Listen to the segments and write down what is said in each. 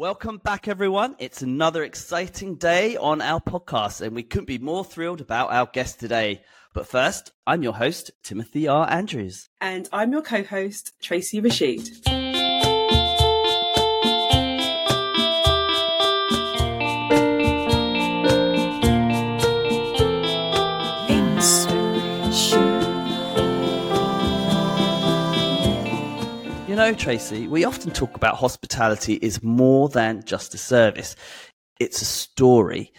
Welcome back, everyone. It's another exciting day on our podcast, and we couldn't be more thrilled about our guest today. But first, I'm your host, Timothy R. Andrews. And I'm your co host, Tracey Rashid. Tracey, we often talk about hospitality is more than just a service. It's a story.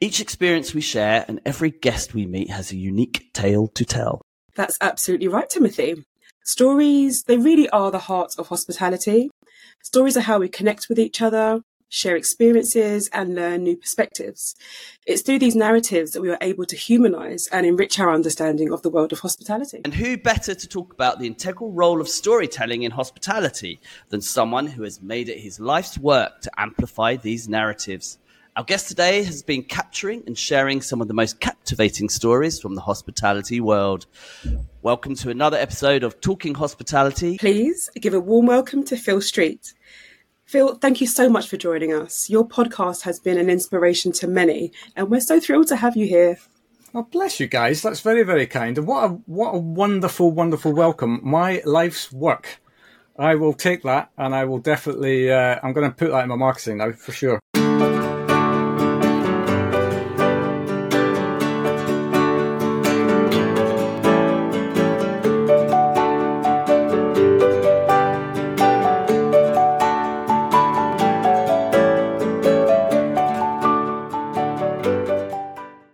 Each experience we share and every guest we meet has a unique tale to tell. That's absolutely right, Timothy. Stories, they really are the heart of hospitality. Stories are how we connect with each other, share experiences, and learn new perspectives. It's through these narratives that we are able to humanize and enrich our understanding of the world of hospitality. And who better to talk about the integral role of storytelling in hospitality than someone who has made it his life's work to amplify these narratives? Our guest today has been capturing and sharing some of the most captivating stories from the hospitality world. Welcome to another episode of Talking Hospitality. Please give a warm welcome to Phil Street. Phil, thank you so much for joining us. Your podcast has been an inspiration to many, and we're so thrilled to have you here. Oh, bless you guys. That's very, very kind. And what a what a wonderful, wonderful welcome. My life's work. I will take that, and I will definitely. Uh, I'm going to put that in my marketing now for sure.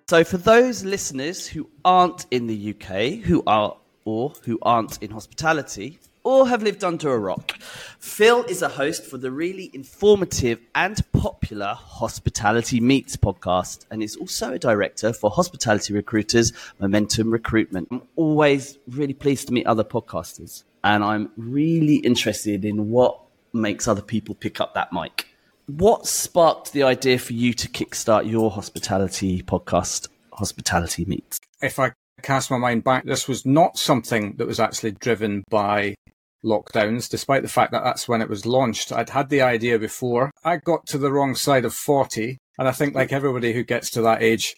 So, for those listeners who aren't in the UK, who are or who aren't in hospitality, or have lived under a rock, Phil is a host for the really informative and popular Hospitality Meets podcast, and is also a director for Hospitality Recruiters Momentum Recruitment. I'm always really pleased to meet other podcasters, and I'm really interested in what makes other people pick up that mic. What sparked the idea for you to kickstart your hospitality podcast, Hospitality Meets? If I cast my mind back, this was not something that was actually driven by lockdowns, despite the fact that that's when it was launched. I'd had the idea before. I got to the wrong side of 40, and I think like everybody who gets to that age,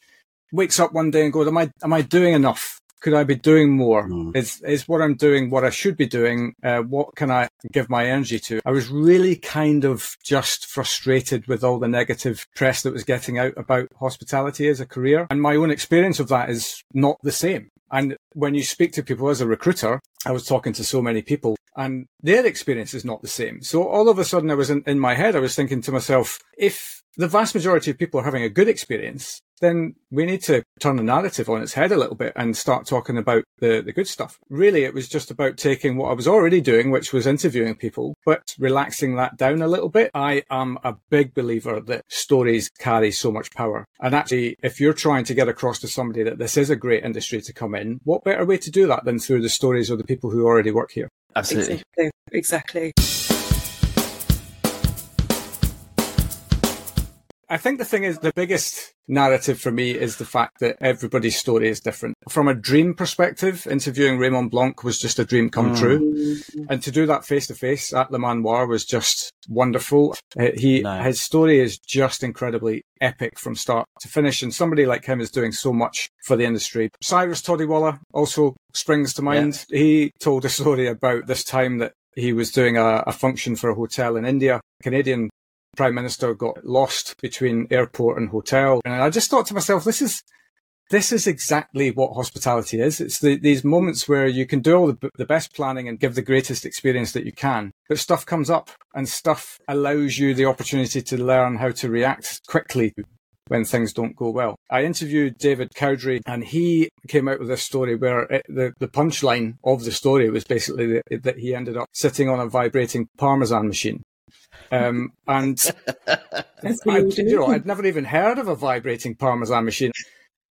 wakes up one day and goes, am I, am I doing enough? Could I be doing more? Mm. Is is what I'm doing what I should be doing? Uh, what can I give my energy to? I was really kind of just frustrated with all the negative press that was getting out about hospitality as a career, and my own experience of that is not the same. And when you speak to people as a recruiter, I was talking to so many people and their experience is not the same. So all of a sudden I was in, in my head, I was thinking to myself, if the vast majority of people are having a good experience, then we need to turn the narrative on its head a little bit and start talking about the, the good stuff. Really, it was just about taking what I was already doing, which was interviewing people, but relaxing that down a little bit. I am a big believer that stories carry so much power. And actually, if you're trying to get across to somebody that this is a great industry to come in, what better way to do that than through the stories of the people who already work here? Absolutely. Exactly. exactly. I think the thing is the biggest narrative for me is the fact that everybody's story is different. From a dream perspective, interviewing Raymond Blanc was just a dream come mm. true. And to do that face to face at Le Manoir was just wonderful. Uh, he, no. his story is just incredibly epic from start to finish. And somebody like him is doing so much for the industry. Cyrus Todiwala also springs to mind. Yeah. He told a story about this time that he was doing a, a, function for a hotel in India. Canadian prime minister got lost between airport and hotel. And I just thought to myself, this is, this is exactly what hospitality is. It's the, these moments where you can do all the, the best planning and give the greatest experience that you can, but stuff comes up and stuff allows you the opportunity to learn how to react quickly when things don't go well. I interviewed David Cowdrey and he came out with this story where it, the, the punchline of the story was basically that, that he ended up sitting on a vibrating Parmesan machine. Um, and I, you know, I'd never even heard of a vibrating Parmesan machine.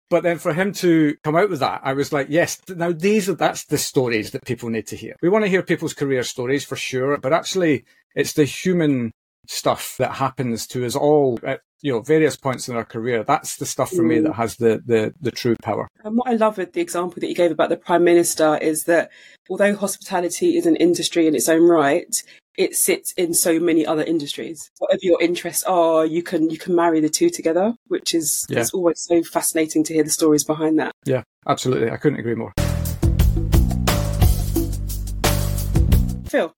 But then for him to come out with that, I was like, yes, now these are, that's the stories that people need to hear. We want to hear people's career stories for sure, but actually it's the human stuff that happens to us all at you know various points in our career that's the stuff for me that has the the, the true power and what i love with the example that you gave about the prime minister is that although hospitality is an industry in its own right it sits in so many other industries. Whatever your interests are, you can you can marry the two together, which is Yeah. it's always so fascinating to hear the stories behind that. Yeah, absolutely. I couldn't agree more. Phil,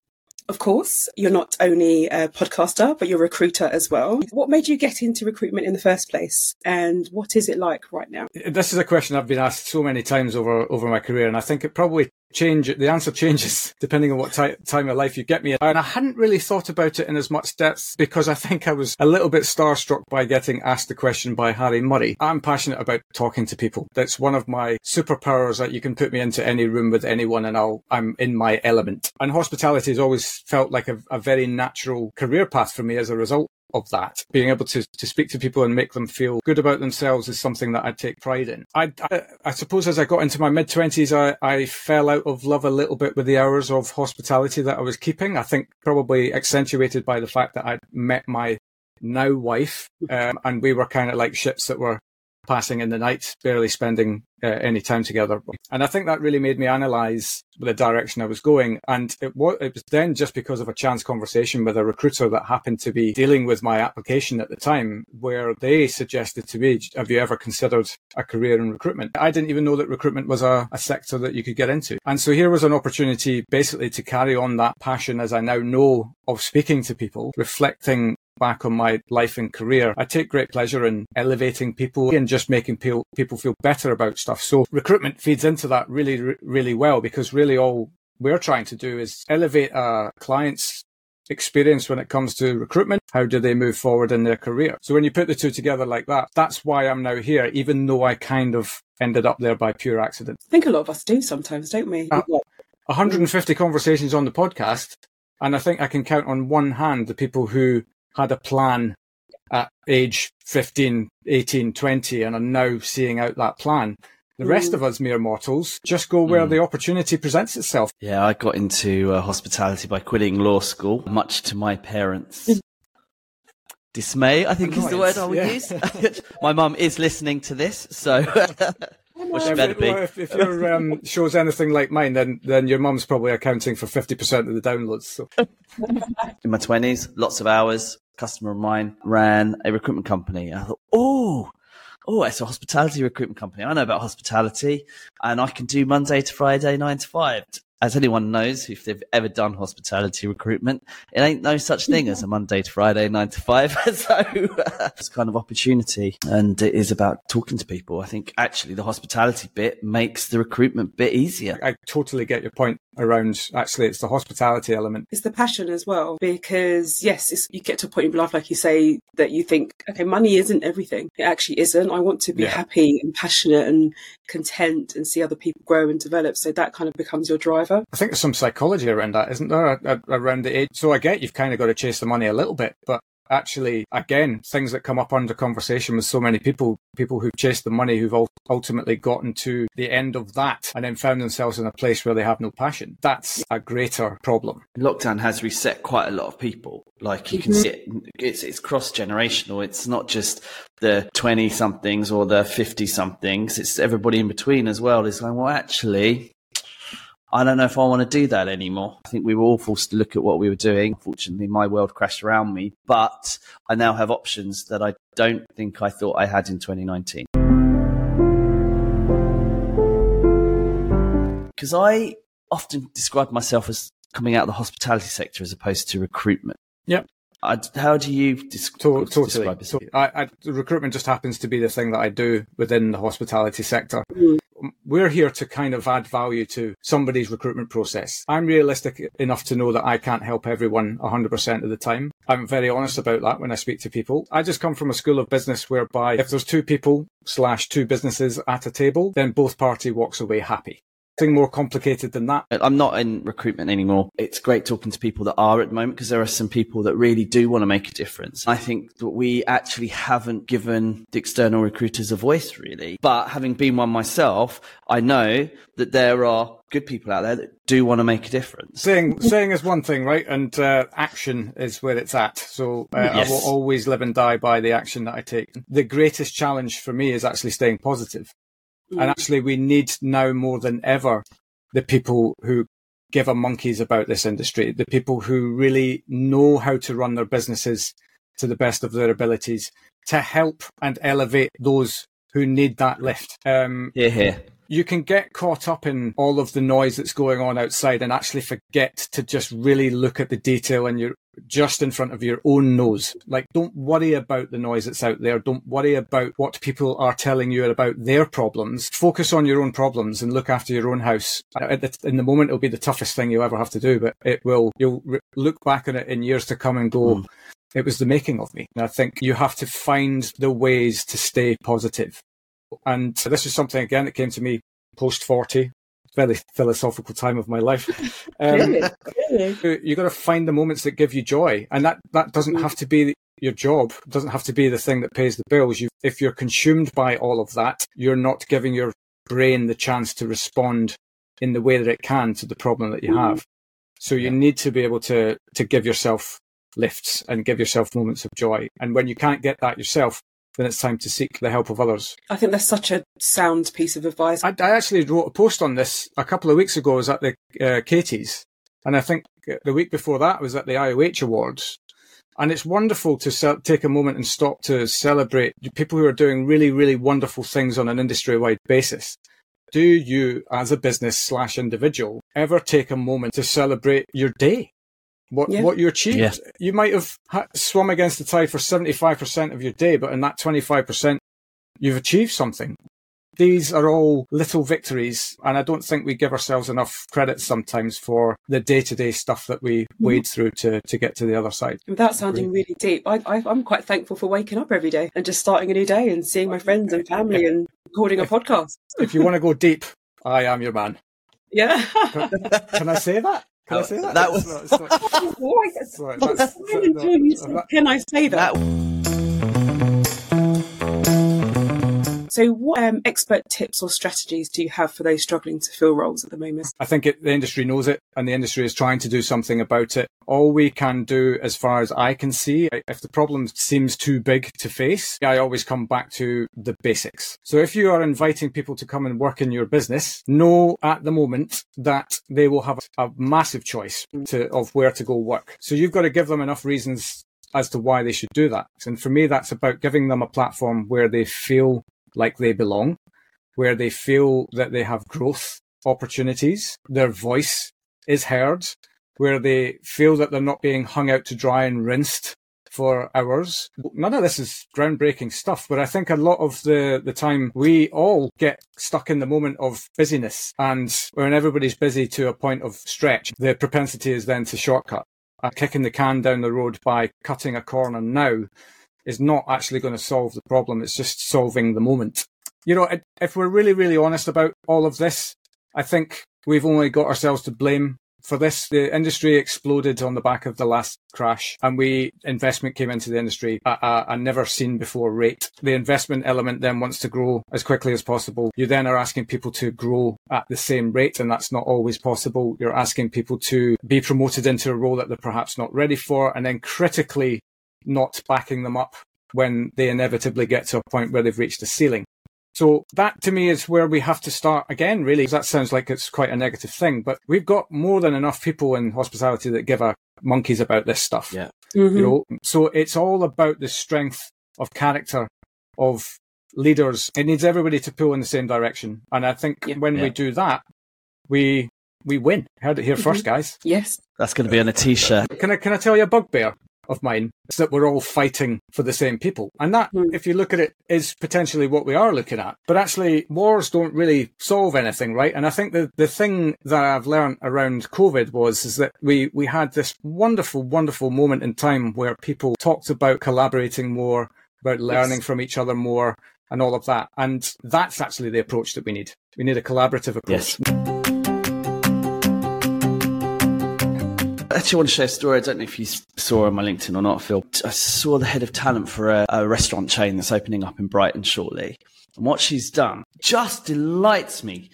of course, you're not only a podcaster, but you're a recruiter as well. What made you get into recruitment in the first place? And what is it like right now? This is a question I've been asked so many times over over my career, and I think it probably change. The answer changes depending on what ti time of life you get me. And I hadn't really thought about it in as much depth because I think I was a little bit starstruck by getting asked the question by Harry Murray. I'm passionate about talking to people. That's one of my superpowers. That you can put me into any room with anyone, and I'll I'm in my element. And hospitality has always felt like a, a very natural career path for me as a result of that. Being able to, to speak to people and make them feel good about themselves is something that I take pride in. I, I, I suppose as I got into my mid twenties, I, I fell out of love a little bit with the hours of hospitality that I was keeping. I think probably accentuated by the fact that I'd met my now wife, um, and we were kind of like ships that were passing in the night, barely spending uh, any time together. And I think that really made me analyze the direction I was going. And it was, it was then just because of a chance conversation with a recruiter that happened to be dealing with my application at the time, where they suggested to me, have you ever considered a career in recruitment? I didn't even know that recruitment was a, a sector that you could get into. And so here was an opportunity basically to carry on that passion as I now know of speaking to people, reflecting back on my life and career, I take great pleasure in elevating people and just making people people feel better about stuff. So recruitment feeds into that really, really well because really all we're trying to do is elevate a client's experience when it comes to recruitment. How do they move forward in their career? So when you put the two together like that, that's why I'm now here, even though I kind of ended up there by pure accident. I think a lot of us do sometimes, don't we? Uh, 150 conversations on the podcast, and I think I can count on one hand the people who had a plan at age 15, 18, 20 and are now seeing out that plan. The rest of us mere mortals just go where Mm. the opportunity presents itself. Yeah, I got into uh, hospitality by quitting law school, much to my parents' dismay. I think is the word I would Annoyance, use. my mum is listening to this, so well, she If, better be. well, if, if your um, show's anything like mine, then then your mum's probably accounting for 50% of the downloads. So. in my twenties, lots of hours. Customer of mine ran a recruitment company. I thought, oh, oh, it's a hospitality recruitment company. I know about hospitality, and I can do Monday to Friday, nine to five. As anyone knows, if they've ever done hospitality recruitment, it ain't no such thing as a Monday to Friday, nine to five. so uh, it's kind of opportunity, and it is about talking to people. I think actually the hospitality bit makes the recruitment bit easier. I totally get your point around actually it's the hospitality element. It's the passion as well, because yes, it's, you get to a point in life, like you say, that you think, okay, money isn't everything. It actually isn't. I want to be Yeah. happy and passionate and content and see other people grow and develop. So that kind of becomes your driver. I think there's some psychology around that, isn't there? Around the age. So I get you've kind of got to chase the money a little bit, but actually, again, things that come up under conversation with so many people, people who've chased the money, who've ultimately gotten to the end of that and then found themselves in a place where they have no passion. That's a greater problem. lockdown has reset quite a lot of people. Like you can Mhm. see it, it's it's cross generational. It's not just the twenty somethings or the fifty somethings. It's everybody in between as well. It's like, well, actually, I don't know if I want to do that anymore. I think we were all forced to look at what we were doing. Fortunately, my world crashed around me, but I now have options that I don't think I thought I had in 2019. Because I often describe myself as coming out of the hospitality sector as opposed to recruitment. Yep. I, how do you dis- To- totally. describe I, I, recruitment just happens to be the thing that I do within the hospitality sector. Mm. We're here to kind of add value to somebody's recruitment process. I'm realistic enough to know that I can't help everyone 100% of the time. I'm very honest about that when I speak to people. I just come from a school of business whereby if there's two people slash two businesses at a table, then both party walks away happy. Nothing more complicated than that. I'm not in recruitment anymore. It's great talking to people that are at the moment because there are some people that really do want to make a difference. I think that we actually haven't given the external recruiters a voice really. But having been one myself, I know that there are good people out there that do want to make a difference. saying saying is one thing, right? And uh, action is where it's at. So uh, Yes. I will always live and die by the action that I take. The greatest challenge for me is actually staying positive. Mm. And actually, we need now more than ever the people who give a monkeys about this industry, the people who really know how to run their businesses to the best of their abilities to help and elevate those who need that lift. Um, yeah, here. You can get caught up in all of the noise that's going on outside and actually forget to just really look at the detail and you're just in front of your own nose. Like, don't worry about the noise that's out there. Don't worry about what people are telling you about their problems. Focus on your own problems and look after your own house. in the moment, it'll be the toughest thing you'll ever have to do, but it will, you'll look back on it in years to come and go, mm it was the making of me. And I think you have to find the ways to stay positive. And this is something again that came to me post 40, very philosophical time of my life. Um, You got to find the moments that give you joy. And that, that doesn't mm. have to be your job, it doesn't have to be the thing that pays the bills. You, if you're consumed by all of that, you're not giving your brain the chance to respond in the way that it can to the problem that you mm. have. So you need to be able to, to give yourself lifts and give yourself moments of joy. And when you can't get that yourself, then it's time to seek the help of others. I think that's such a sound piece of advice. I, I actually wrote a post on this a couple of weeks ago. I was at the uh, Cateys, and I think the week before that was at the IOH Awards. And it's wonderful to se- take a moment and stop to celebrate people who are doing really, really wonderful things on an industry wide basis. Do you, as a business slash individual, ever take a moment to celebrate your day? What yeah. what you achieved. Yeah. You might have swum against the tide for seventy five percent of your day, but in that twenty five percent, you've achieved something. These are all little victories, and I don't think we give ourselves enough credit sometimes for the day to day stuff that we mm-hmm. wade through to to get to the other side. Without sounding really deep, I, I, I'm quite thankful for waking up every day and just starting a new day and seeing my friends and family and recording a podcast. if you want to go deep, I am your man. Yeah. can, can I say that? Can I say that? That was. Can I say that? So, what um, expert tips or strategies do you have for those struggling to fill roles at the moment? I think it, the industry knows it and the industry is trying to do something about it. All we can do, as far as I can see, if the problem seems too big to face, I always come back to the basics. So, if you are inviting people to come and work in your business, know at the moment that they will have a massive choice to, of where to go work. So, you've got to give them enough reasons as to why they should do that. And for me, that's about giving them a platform where they feel like they belong, where they feel that they have growth opportunities, their voice is heard, where they feel that they're not being hung out to dry and rinsed for hours. None of this is groundbreaking stuff, but I think a lot of the, the time we all get stuck in the moment of busyness and when everybody's busy to a point of stretch, the propensity is then to shortcut. Uh, kicking the can down the road by cutting a corner now is not actually going to solve the problem. It's just solving the moment. You know, if we're really, really honest about all of this, I think we've only got ourselves to blame for this. The industry exploded on the back of the last crash and we investment came into the industry at a, a never seen before rate. The investment element then wants to grow as quickly as possible. You then are asking people to grow at the same rate and that's not always possible. You're asking people to be promoted into a role that they're perhaps not ready for and then critically not backing them up when they inevitably get to a point where they've reached a ceiling. So that to me is where we have to start again, really. That sounds like it's quite a negative thing, but we've got more than enough people in hospitality that give a monkeys about this stuff. Yeah. Mm-hmm. You know, so it's all about the strength of character of leaders. It needs everybody to pull in the same direction. And I think yeah. when yeah. we do that, we we win. Heard it here mm-hmm. first, guys. Yes. That's going to be on a t-shirt. Can I can I tell you a bugbear? Of mine is that we're all fighting for the same people. And that, mm. if you look at it, is potentially what we are looking at. But actually, wars don't really solve anything, right? And I think the, the thing that I've learned around COVID was, is that we, we had this wonderful, wonderful moment in time where people talked about collaborating more, about learning yes. from each other more and all of that. And that's actually the approach that we need. We need a collaborative approach. Yes. I actually want to share a story. I don't know if you saw on my LinkedIn or not, Phil. I saw the head of talent for a, a restaurant chain that's opening up in Brighton shortly. And what she's done just delights me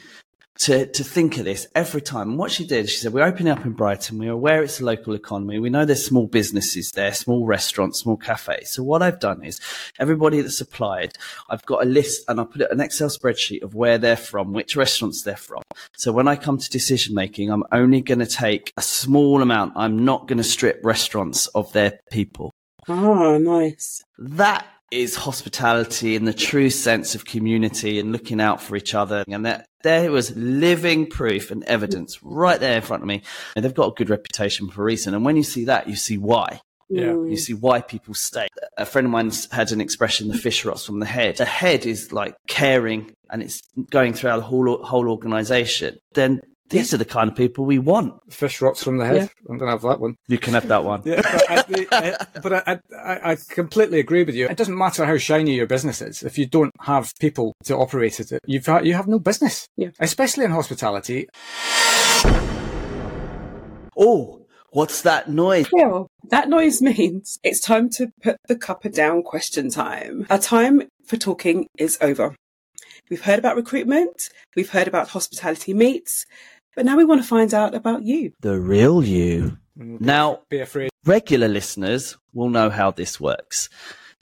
to, to think of this every time. And what she did, she said, we're opening up in Brighton. We're aware it's a local economy. We know there's small businesses there, small restaurants, small cafes. So what I've done is everybody that's applied, I've got a list and I put an Excel spreadsheet of where they're from, which restaurants they're from. So when I come to decision making, I'm only going to take a small amount. I'm not going to strip restaurants of their people. Oh, nice. That is hospitality in the true sense of community and looking out for each other. And that there was living proof and evidence right there in front of me. And they've got a good reputation for a reason. And when you see that, you see why. Yeah. You see why people stay. A friend of mine had an expression, the fish rots from the head. The head is like caring and it's going throughout the whole, whole organization. Then these are the kind of people we want. Fish rots from the head. Yeah. I'm going to have that one. You can have that one. Yeah, but, I, I- but I, I, I completely agree with you. It doesn't matter how shiny your business is if you don't have people to operate it. You've ha- you have no business. Yeah. Especially in hospitality. Oh, what's that noise? Well, that noise means it's time to put the cuppa down question time. Our time for talking is over. We've heard about recruitment, we've heard about hospitality meets, but now we want to find out about you. The real you. Now, Be afraid. regular listeners will know how this works.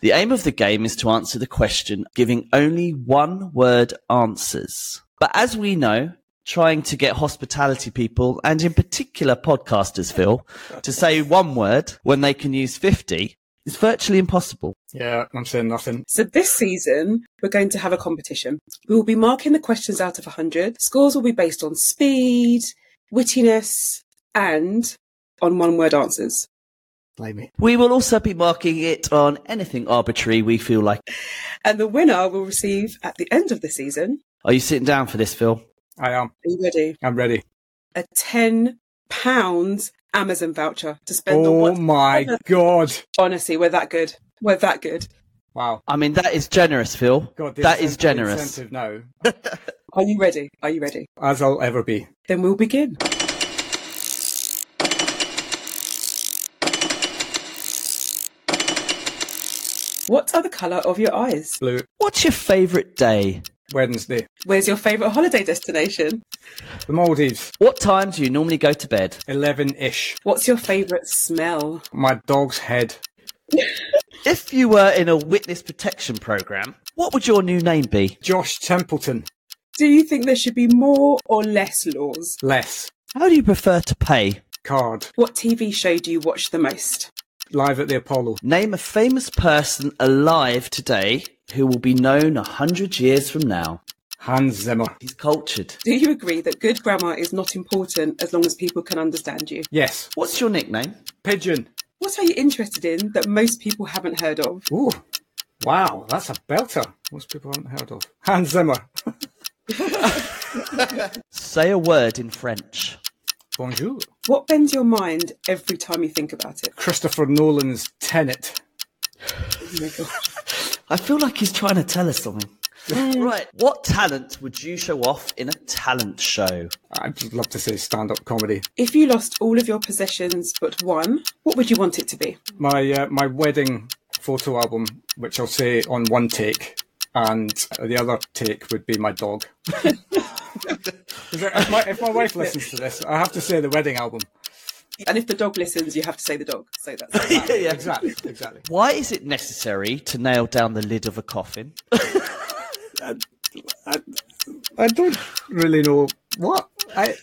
The aim of the game is to answer the question giving only one word answers. But as we know, trying to get hospitality people and in particular podcasters, Phil, to say one word when they can use 50 is virtually impossible. Yeah, I'm saying nothing. So this season, we're going to have a competition. We will be marking the questions out of 100. Scores will be based on speed, wittiness, and on one word answers. Blame it. We will also be marking it on anything arbitrary we feel like. And the winner will receive, at the end of the season, Are you sitting down for this, Phil? I am. are you ready? I'm ready. A £10 Amazon voucher to spend Oh what? my God. Honestly, we're that good. We're that good. Wow. I mean, that is generous, Phil. God, that is generous. Incentive now, Are you ready? Are you ready? as I'll ever be. Then we'll begin. What are the colour of your eyes? Blue. What's your favourite day? Wednesday. Where's your favourite holiday destination? The Maldives. What time do you normally go to bed? 11 ish. What's your favourite smell? My dog's head. If you were in a witness protection program, what would your new name be? Josh Templeton. Do you think there should be more or less laws? Less. How do you prefer to pay? Card. What TV show do you watch the most? Live at the Apollo. Name a famous person alive today who will be known a hundred years from now. Hans Zimmer. He's cultured. Do you agree that good grammar is not important as long as people can understand you? Yes. What's your nickname? Pigeon. What are you interested in that most people haven't heard of? Ooh. Wow, that's a belter. Most people haven't heard of. Hans Zimmer. Say a word in French. Bonjour. What bends your mind every time you think about it? Christopher Nolan's Tenet. Oh my God. I feel like he's trying to tell us something. right. What talent would you show off in a talent show? I'd just love to say stand up comedy. If you lost all of your possessions but one, what would you want it to be? My uh, my wedding photo album, which I'll say on one take, and the other take would be my dog. if, my, if my wife listens to this, I have to say the wedding album. And if the dog listens, you have to say the dog. So that's yeah, yeah. Exactly, exactly. Why is it necessary to nail down the lid of a coffin? I don't really know what I.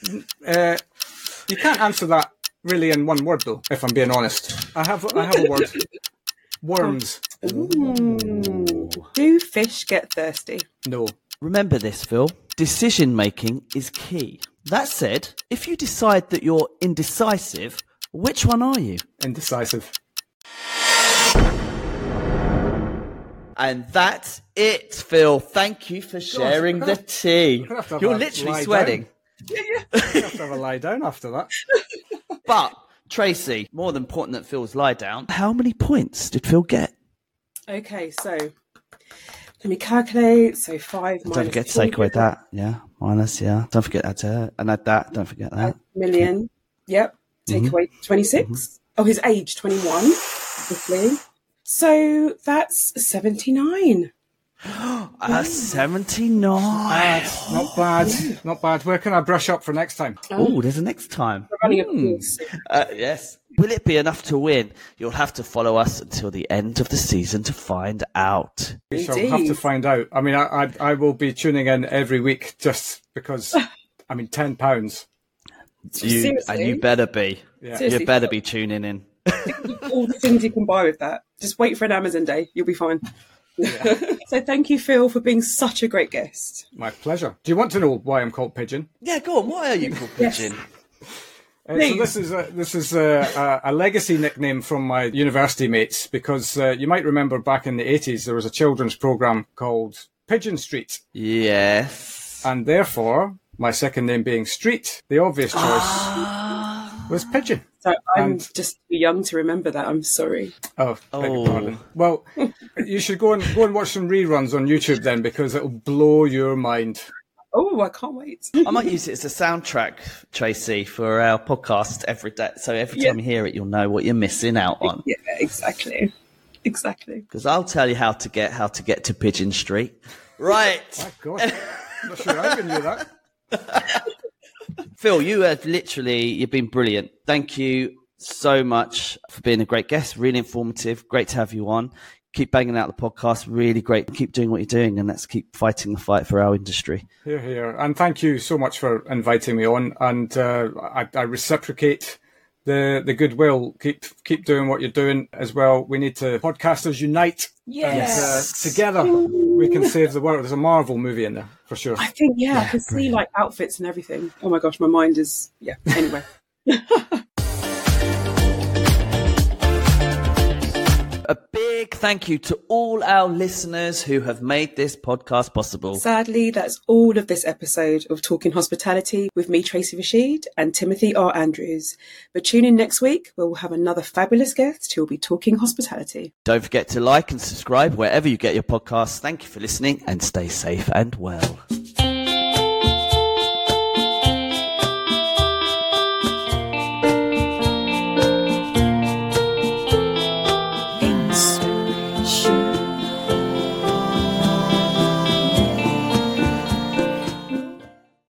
Uh, you can't answer that really in one word, though. If I'm being honest, I have I have a word. Worms. Do fish get thirsty? No. Remember this, Phil. Decision making is key. That said, if you decide that you're indecisive, which one are you? Indecisive. And that's it, Phil. Thank you for sharing we're the gonna- tea. have have You're a literally lie sweating. I have to have a lie down after that. But, Tracey, more than important that Phil's lie down, how many points did Phil get? Okay, so let me calculate. So five Don't minus forget to take away that. Yeah, minus, yeah. Don't forget that. Uh, and add that. Don't forget that. million. Yep. Take Mm-hmm. away 26. Oh, his age, 21, obviously. So that's 79. Uh, 79. Not bad. Not bad. Where can I brush up for next time? Oh, there's a next time. We're a Hmm. Uh, yes. Will it be enough to win? You'll have to follow us until the end of the season to find out. We shall have to find out. I mean, I, I, I will be tuning in every week just because, I mean, £10. You, Seriously? and you better be. Yeah. You better be tuning in. all the things you can buy with that. Just wait for an Amazon day. You'll be fine. so thank you, Phil, for being such a great guest. My pleasure. Do you want to know why I'm called Pigeon? Yeah, go on. Why are you called Yes. Pigeon? Uh, so this is a, this is a, a, a legacy nickname from my university mates because uh, you might remember back in the 80s there was a children's program called Pigeon Street, Yes. and therefore my second name being Street, the obvious choice was Pigeon. So I'm And- just too young to remember that. I'm sorry. Oh, beg Oh. your. Well, you should go and go and watch some reruns on YouTube then because it'll blow your mind. Oh, I can't wait. I might use it as a soundtrack, Tracey, for our podcast every day. So every Yeah. time you hear it, you'll know what you're missing out on. yeah, exactly. Exactly. Because I'll tell you how to get how to get to Pigeon Street. Right. My God, I'm not sure I can do that. Phil, you have literally you've been brilliant. Thank you so much for being a great guest. Really informative. Great to have you on. Keep banging out the podcast. Really great. Keep doing what you're doing, and let's keep fighting the fight for our industry. Here, here, and thank you so much for inviting me on. And uh, I, I reciprocate the the goodwill. Keep keep doing what you're doing as well. We need to podcasters unite. Yes. Uh, together, we can save the world. There's a Marvel movie in there for sure. I think, yeah, I can see like outfits and everything. Oh my gosh, my mind is, yeah. Anyway. big thank you to all our listeners who have made this podcast possible. Sadly, that's all of this episode of Talking Hospitality with me, Tracey Rashid, and Timothy R. Andrews. But tune in next week where we'll have another fabulous guest who will be talking hospitality. Don't forget to like and subscribe wherever you get your podcasts. Thank you for listening and stay safe and well.